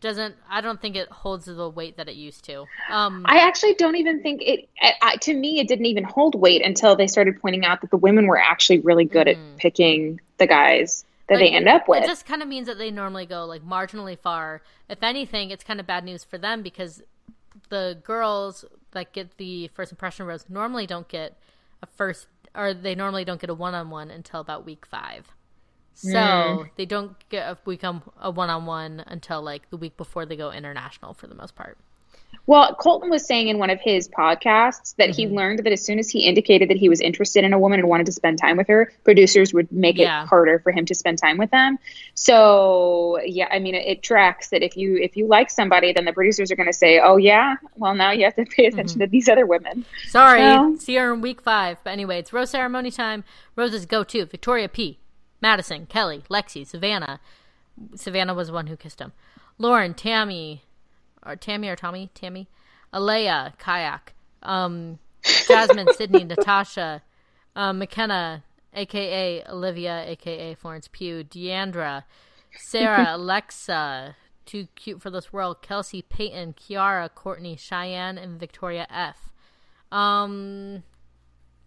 Doesn't I don't think it holds the weight that it used to. Um I actually don't even think it. I, I- to me, it didn't even hold weight until they started pointing out that the women were actually really good at picking the guys that they end up with. It just kind of means that they normally go like marginally far. If anything, it's kind of bad news for them because the girls that get the first impression rose normally don't get a first or they normally don't get a one-on-one until about week 5. So, they don't get a become a one-on-one until like the week before they go international for the most part. Well, Colton was saying in one of his podcasts that Mm-hmm. he learned that as soon as he indicated that he was interested in a woman and wanted to spend time with her, producers would make Yeah. it harder for him to spend time with them. So, yeah, I mean, it, it tracks that if you if you like somebody, then the producers are going to say, "Oh yeah, well now you have to [LAUGHS] pay attention Mm-hmm. to these other women." Sorry, Well- see her in week five. But anyway, it's rose ceremony time. Roses go to Victoria P, Madison, Kelley, Lexi, Savannah. Savannah was the one who kissed him. Lauren, Tammy, or Tammy or Tommy, Tammy, Alayah, Kayak, um, [LAUGHS] Jasmine, Sydney, Natasha, uh, Mykenna, aka Olivia, aka Florence Pugh, Deandra, Sarah, [LAUGHS] Alexa, too cute for this world, Kelsey, Payton, Kiarra, Courtney, Shiann, and Victoria F. Um,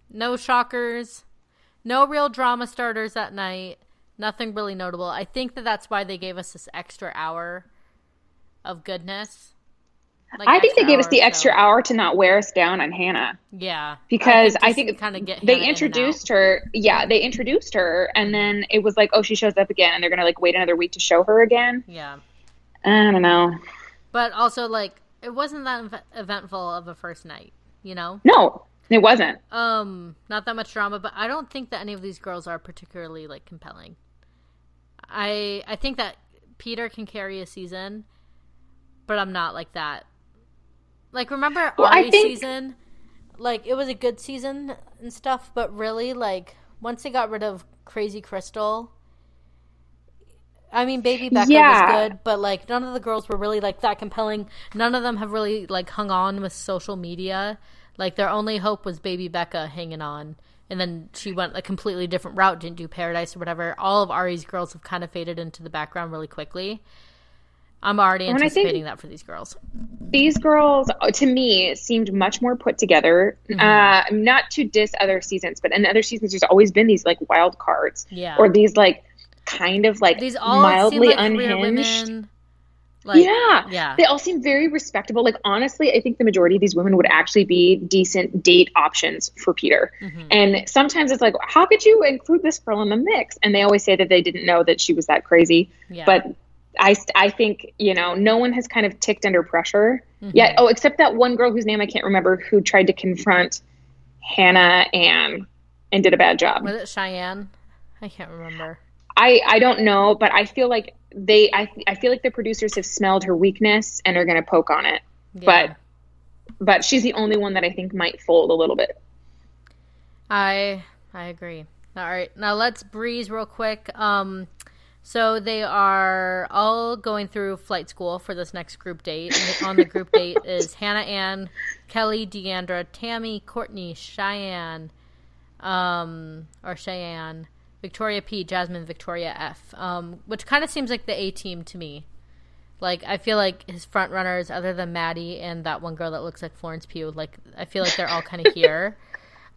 no shockers, no real drama starters that night. Nothing really notable. I think that that's why they gave us this extra hour of goodness. Like I think they gave us the extra so. hour to not wear us down on Hannah. Yeah, because I think, kind of get they Hannah introduced out. her. Yeah, they introduced her, and then it was like, oh, she shows up again, and they're gonna like wait another week to show her again. Yeah, I don't know. but also like it wasn't that eventful of a first night. You know, No, it wasn't. um, not that much drama, but I don't think that any of these girls are particularly like compelling. I I think that Peter can carry a season, but I'm not like that. Like remember Well, Ari's think- season? Like it was a good season and stuff, but really like once they got rid of Crazy Krystal, I mean Baby Becca Yeah. was good, but like none of the girls were really like that compelling. None of them have really like hung on with social media. Like their only hope was Baby Becca hanging on. And then she went a completely different route, didn't do Paradise or whatever. All of Ari's girls have kind of faded into the background really quickly. I'm already anticipating that for these girls. these girls uh, to me seemed much more put together Mm-hmm. uh not to diss other seasons but in other seasons there's always been these like wild cards Yeah. or these like kind of like These all mildly seem like unhinged women. Like, yeah yeah. they all seem very respectable like honestly i think the majority of these women would actually be decent date options for peter Mhm. and sometimes it's like how could you include this girl in the mix and they always say that they didn't know that she was that crazy yeah. but I, I think you know no one has kind of ticked under pressure Mhm. yet oh except that one girl whose name i can't remember who tried to confront hannah and and did a bad job was it Shiann? I can't remember. i i don't know but i feel like they i, I feel like the producers have smelled her weakness and are going to poke on it Yeah. but but she's the only one that i think might fold a little bit I I agree. All right, now let's breeze real quick. Um, so they are all going through flight school for this next group date. And on the group date [LAUGHS] is Hannah Ann, Kelley, Deandra, Tammy, Courtney, Shiann, um, or Shiann, Victoria P, Jasmine, Victoria F. Um, which kind of seems like the A team to me. Like I feel like his front runners, other than Maddie and that one girl that looks like Florence Pugh, like I feel like they're all kind of [LAUGHS] here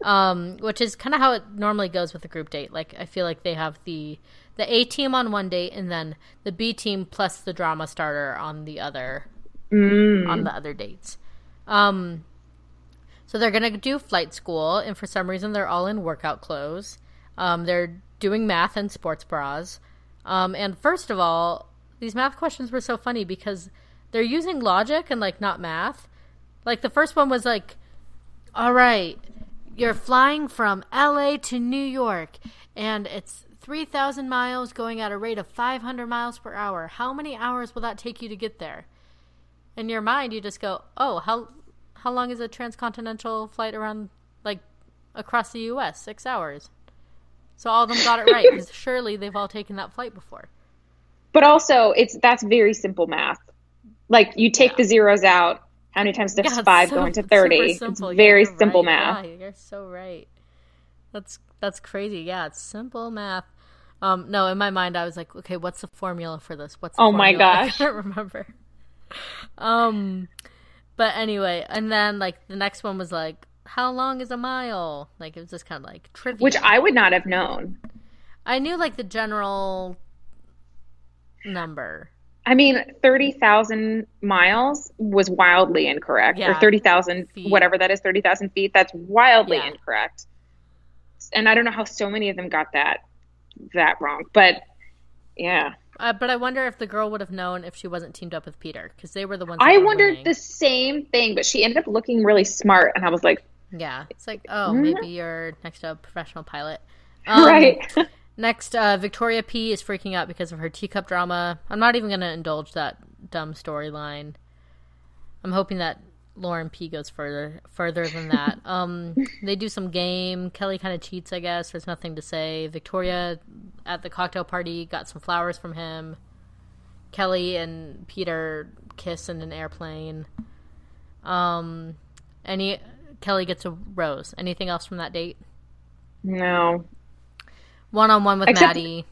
um, which is kind of how it normally goes with a group date. Like I feel like they have the the A team on one date and then the B team plus the drama starter on the other mm. on the other dates. Um, so they're gonna do flight school, and for some reason they're all in workout clothes. Um, they're doing math and sports bras. Um, and first of all, these math questions were so funny because they're using logic and like not math. Like the first one was like, "All right, you're flying from LA to New York, and it's 3,000 miles going at a rate of 500 miles per hour. How many hours will that take you to get there? In your mind, you just go, oh, how, how long is a transcontinental flight around, like, across the U.S.? Six hours. So all of them got it right, because [LAUGHS] surely they've all taken that flight before. but also it's that's very simple math like you take Yeah. the zeros out how many times does Yeah, five so- go into 30 it's simple. Yeah, very simple right. math Yeah, you're so right. That's that's crazy. Yeah, it's simple math. Um, no, in my mind, I was like, okay, what's the formula for this? What's the Oh my formula? [LAUGHS] I gosh. can't remember. Um, but anyway, and then like the next one was like, how long is a mile? Like it was just kind of like trivia. which i would not have known I knew like the general number. i mean 30,000 miles was wildly incorrect Yeah. or 30,000 whatever that is 30,000 feet that's wildly Yeah. incorrect and i don't know how so many of them got that that wrong but yeah Uh, but I wonder if the girl would have known if she wasn't teamed up with Peter because they were the ones. i wondered winning. the same thing but she ended up looking really smart and i was like Yeah, it's like, oh, Mhm. maybe you're next to a professional pilot. [LAUGHS] Um, right [LAUGHS] Next, uh, Victoria P is freaking out because of her teacup drama. I'm not even going to indulge that dumb storyline. I'm hoping that Lauren P goes further further than that. [LAUGHS] um, they do some game. Kelley kind of cheats, I guess. There's nothing to say. Victoria at the cocktail party got some flowers from him. Kelley and Peter kiss in an airplane. Um, any Kelley gets a rose. Anything else from that date? no One on one with Except- Maddie.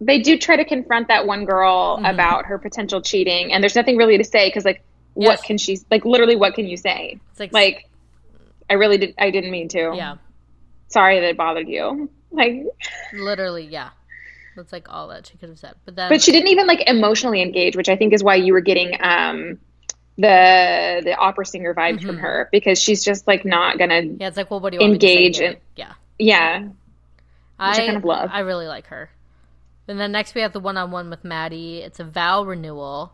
they do try to confront that one girl Mm-hmm. about her potential cheating and there's nothing really to say because like what can she like literally what can you say It's like, like i really did i didn't mean to yeah, sorry that it bothered you like literally, yeah. That's like all that she could have said. But then, but she didn't even like emotionally engage which i think is why you were getting um the the opera singer vibes from Mhm. her because she's just like not gonna yeah, it's like, well, what do you engage me to say in- Yeah, yeah I, I kind of love. I really like her. And then next we have the one on one with Maddie. It's a vow renewal.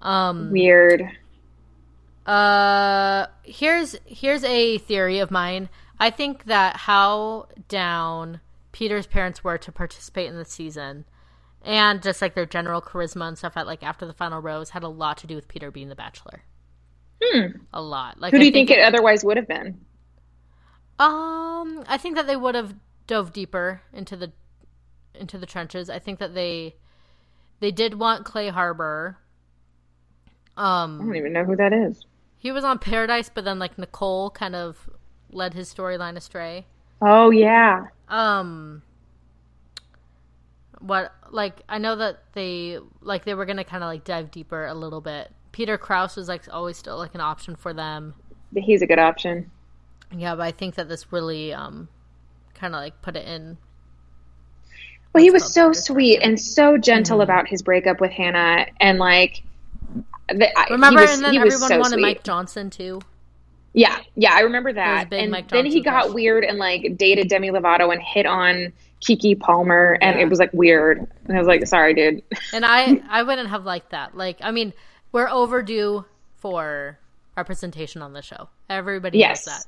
Um, weird Uh, here's here's a theory of mine. I think that how down Peter's parents were to participate in the season and just like their general charisma and stuff at like after the final rose had a lot to do with Peter being the bachelor. Hmm. A lot. Like Who do I you think, it, otherwise would have been? Um, I think that they would have dove deeper into the into the trenches. I think that they they did want Clay Harbor. I Um, don't even know who that is. he was on Paradise, but then like Nicole kind of led his storyline astray. Oh yeah. Um, what like I know that they like they were gonna kind of like dive deeper a little bit. Peter Kraus was like always still like an option for them. He's a good option. Yeah, but I think that this really um kind of like put it in Well, he was so sweet and so gentle Mhm. about his breakup with Hannah, and like, the, I- Remember, he was, and then everyone so wanted sweet. Mike Johnson too. Yeah, yeah, I remember that. And then he got weird and like dated Demi Lovato and hit on Keke Palmer, and Yeah. it was like weird. And I was like, sorry, dude. [LAUGHS] And I I wouldn't have liked that. Like, I mean, we're overdue for representation on the show. Everybody Yes. knows that.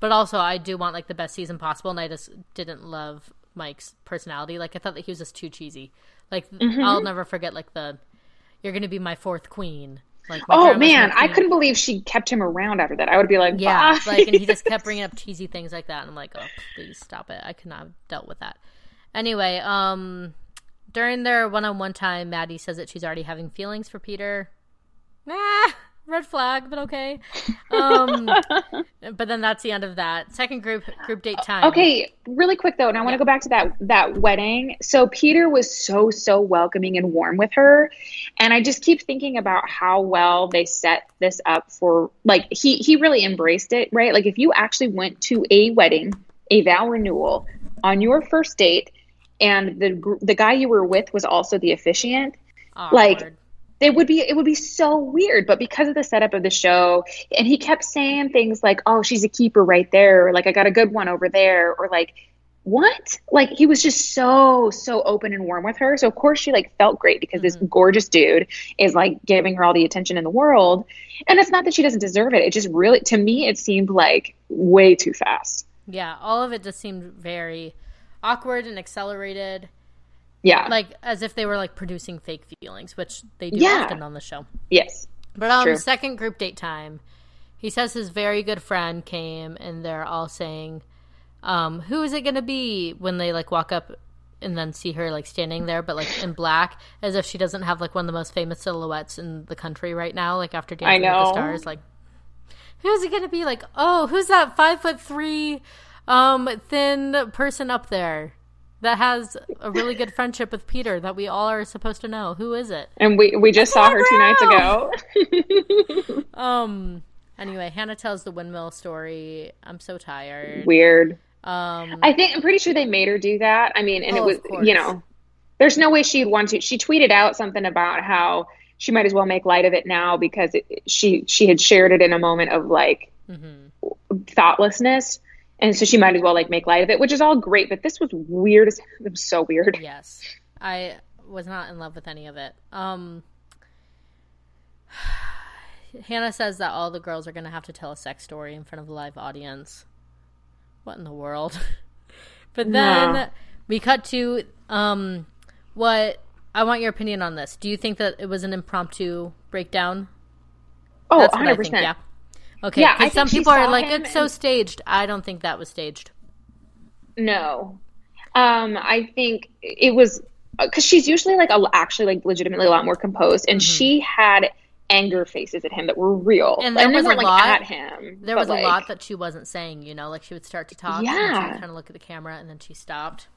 But also, I do want like the best season possible, and I just didn't love Mike's personality. Like, I thought that he was just too cheesy. Like, Mm-hmm. I'll never forget like the "You're gonna be my fourth queen." Like, Oh man, I couldn't believe she kept him around after that. I would be like, Yeah, Bye. like, and he just kept bringing up [LAUGHS] cheesy things like that, and I'm like, oh, please stop it. I could not have dealt with that. Anyway, um, during their one-on-one time, Maddie says that she's already having feelings for Peter. Nah, red flag, but okay. Um, [LAUGHS] but then that's the end of that. Second group group date time. Okay, really quick though, and I want to go back to that that wedding. So Peter was so so welcoming and warm with her, and I just keep thinking about how well they set this up for like he he really embraced it, right? Like if you actually went to a wedding, a vow renewal on your first date, and the the guy you were with was also the officiant, like, Awkward. It would be it would be so weird but because of the setup of the show and he kept saying things like oh she's a keeper right there or like i got a good one over there or like what? Like he was just so so open and warm with her. So of course she like felt great because this mm-hmm. gorgeous dude is like giving her all the attention in the world. And it's not that she doesn't deserve it. It just really to me it seemed like way too fast. Yeah, all of it just seemed very awkward and accelerated, yeah like as if they were like producing fake feelings, which they do Yeah. often on the show. yes But um, True. second group date time, he says his very good friend came, and they're all saying, um, "Who is it going to be?" When they like walk up and then see her like standing there, but like in black, as if she doesn't have like one of the most famous silhouettes in the country right now. Like after Dancing with the. Stars, like who's it going to be? Like, oh, who's that five foot three, um, thin person up there? That has a really good friendship with Peter that we all are supposed to know. Who is it? and we we just saw her two nights ago [LAUGHS] [LAUGHS] Um. Anyway, Hannah tells the windmill story. I'm so tired. weird Um. I think I'm pretty sure they made her do that. I mean, and Oh, it was you know, there's no way she'd want to. She tweeted out something about how she might as well make light of it now because it, she she had shared it in a moment of like mm-hmm. thoughtlessness, and so she might as well like make light of it, which is all great. But this was weird. as [LAUGHS] It was so weird. Yes, I was not in love with any of it. Um. [SIGHS] Hannah says that all the girls are going to have to tell a sex story in front of a live audience. What in the world? [LAUGHS] but then we cut to um what I want your opinion on this. Do you think that it was an impromptu breakdown? Oh, That's what 100 I think. Yeah. Okay. Yeah, some people are like, it's so and- staged. I don't think that was staged. No, um, I think it was because she's usually like a, actually like legitimately a lot more composed, and she had anger faces at him that were real, Mm-hmm. And there they was a like lot- at him. There was a lot that she wasn't saying, you know, like she would start to talk and then she Yeah. would kind of look at the camera and then she stopped.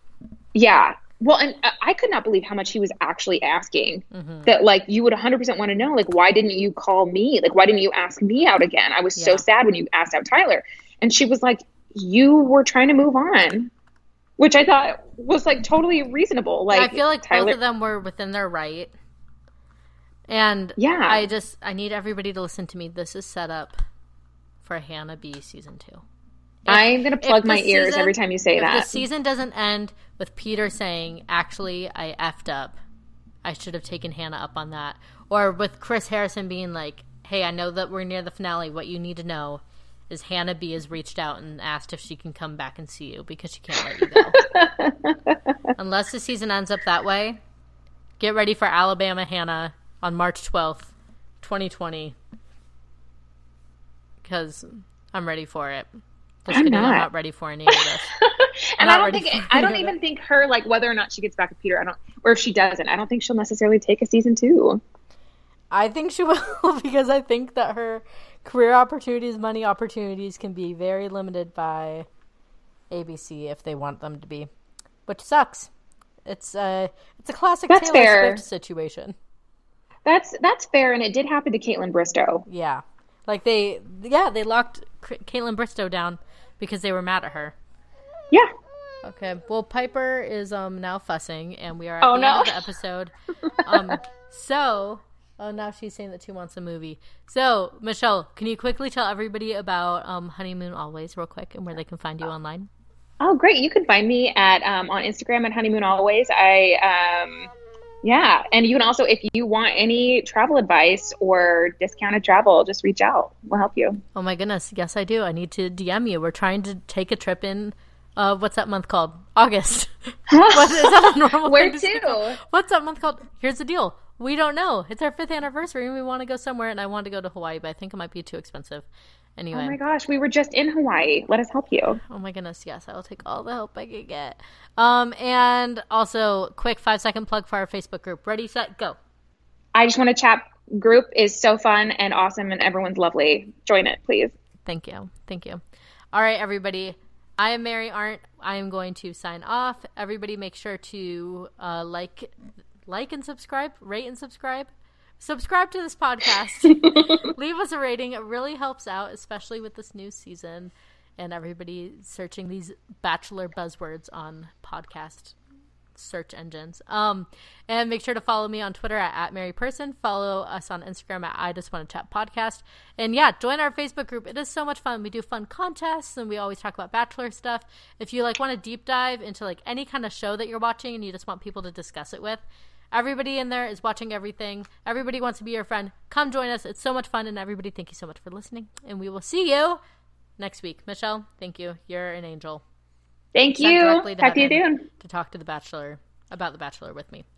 Yeah. Well, and I could not believe how much he was actually asking. Mm-hmm. That like you would 100% want to know like why didn't you call me? Like why didn't you ask me out again? I was so sad when you asked out Tyler. And she was like you were trying to move on, which I thought was like totally reasonable. Like I feel like Tyler both of them were within their right. And Yeah. I just I need everybody to listen to me. This is set up for Hannah B season 2. I'm going to plug my ears season- every time you say if that. the season doesn't end with Peter saying, "Actually, I effed up. I should have taken Hannah up on that," or with Chris Harrison being like, "Hey, I know that we're near the finale. What you need to know is Hannah B has reached out and asked if she can come back and see you because she can't let you go." [LAUGHS] Unless the season ends up that way, Get ready for Alabama Hannah on March 12th, 2020. Because I'm ready for it. Just I'm kidding, not. I'm not ready for any of this. [LAUGHS] and I don't think I don't any of even think her like whether or not she gets back with Peter. I don't, or if she doesn't, I don't think she'll necessarily take a season two. I think she [LAUGHS] will because I think that her career opportunities, money opportunities can be very limited by ABC if they want them to be, which sucks. It's a it's a classic That's Taylor fair. Swift situation. That's that's fair, and it did happen to Kaitlyn Bristowe. Yeah, like they yeah they locked K- Kaitlyn Bristowe down because they were mad at her. Yeah. Okay. Well, Piper is um now fussing, and we are at Oh, the no. end of the episode. Um, [LAUGHS] so oh now she's saying that she wants a movie. So Michelle, can you quickly tell everybody about um Honeymoon Always real quick and where they can find you online? Oh, great! You can find me at um, on Instagram at honeymoon always. I um, yeah, and you can also if you want any travel advice or discounted travel, just reach out. We'll help you. Oh my goodness, yes I do. I need to DM you. We're trying to take a trip in. Uh, what's that month called? August. [LAUGHS] what, is that a normal Where to? What's that month called? Here's the deal. We don't know. It's our fifth anniversary and we want to go somewhere and I want to go to Hawaii, but I think it might be too expensive. Anyway. Oh my gosh, we were just in Hawaii. Let us help you. Oh my goodness, yes, I will take all the help I can get. Um, and also, quick five second plug for our Facebook group. Ready, set, go. I just want to chat. Group is so fun and awesome, and everyone's lovely. Join it, please. Thank you, thank you. All right, everybody. I am Mary Arndt. I am going to sign off. Everybody, make sure to uh, like, like and subscribe, rate and subscribe. Subscribe to this podcast. [LAUGHS] Leave us a rating. It really helps out, especially with this new season and everybody searching these bachelor buzzwords on podcast search engines. Um, and make sure to follow me on Twitter at, at Mary Person. Follow us on Instagram at I Just Want to Chat Podcast. And yeah, join our Facebook group. It is so much fun. We do fun contests and we always talk about Bachelor stuff. If you like want to deep dive into like any kind of show that you're watching and you just want people to discuss it with, everybody in there is watching everything. Everybody wants to be your friend. Come join us. It's so much fun. And everybody, thank you so much for listening. And we will see you next week. Michelle, thank you. You're an angel. Thank you. Talk to you soon. to talk to the Bachelor about the Bachelor with me.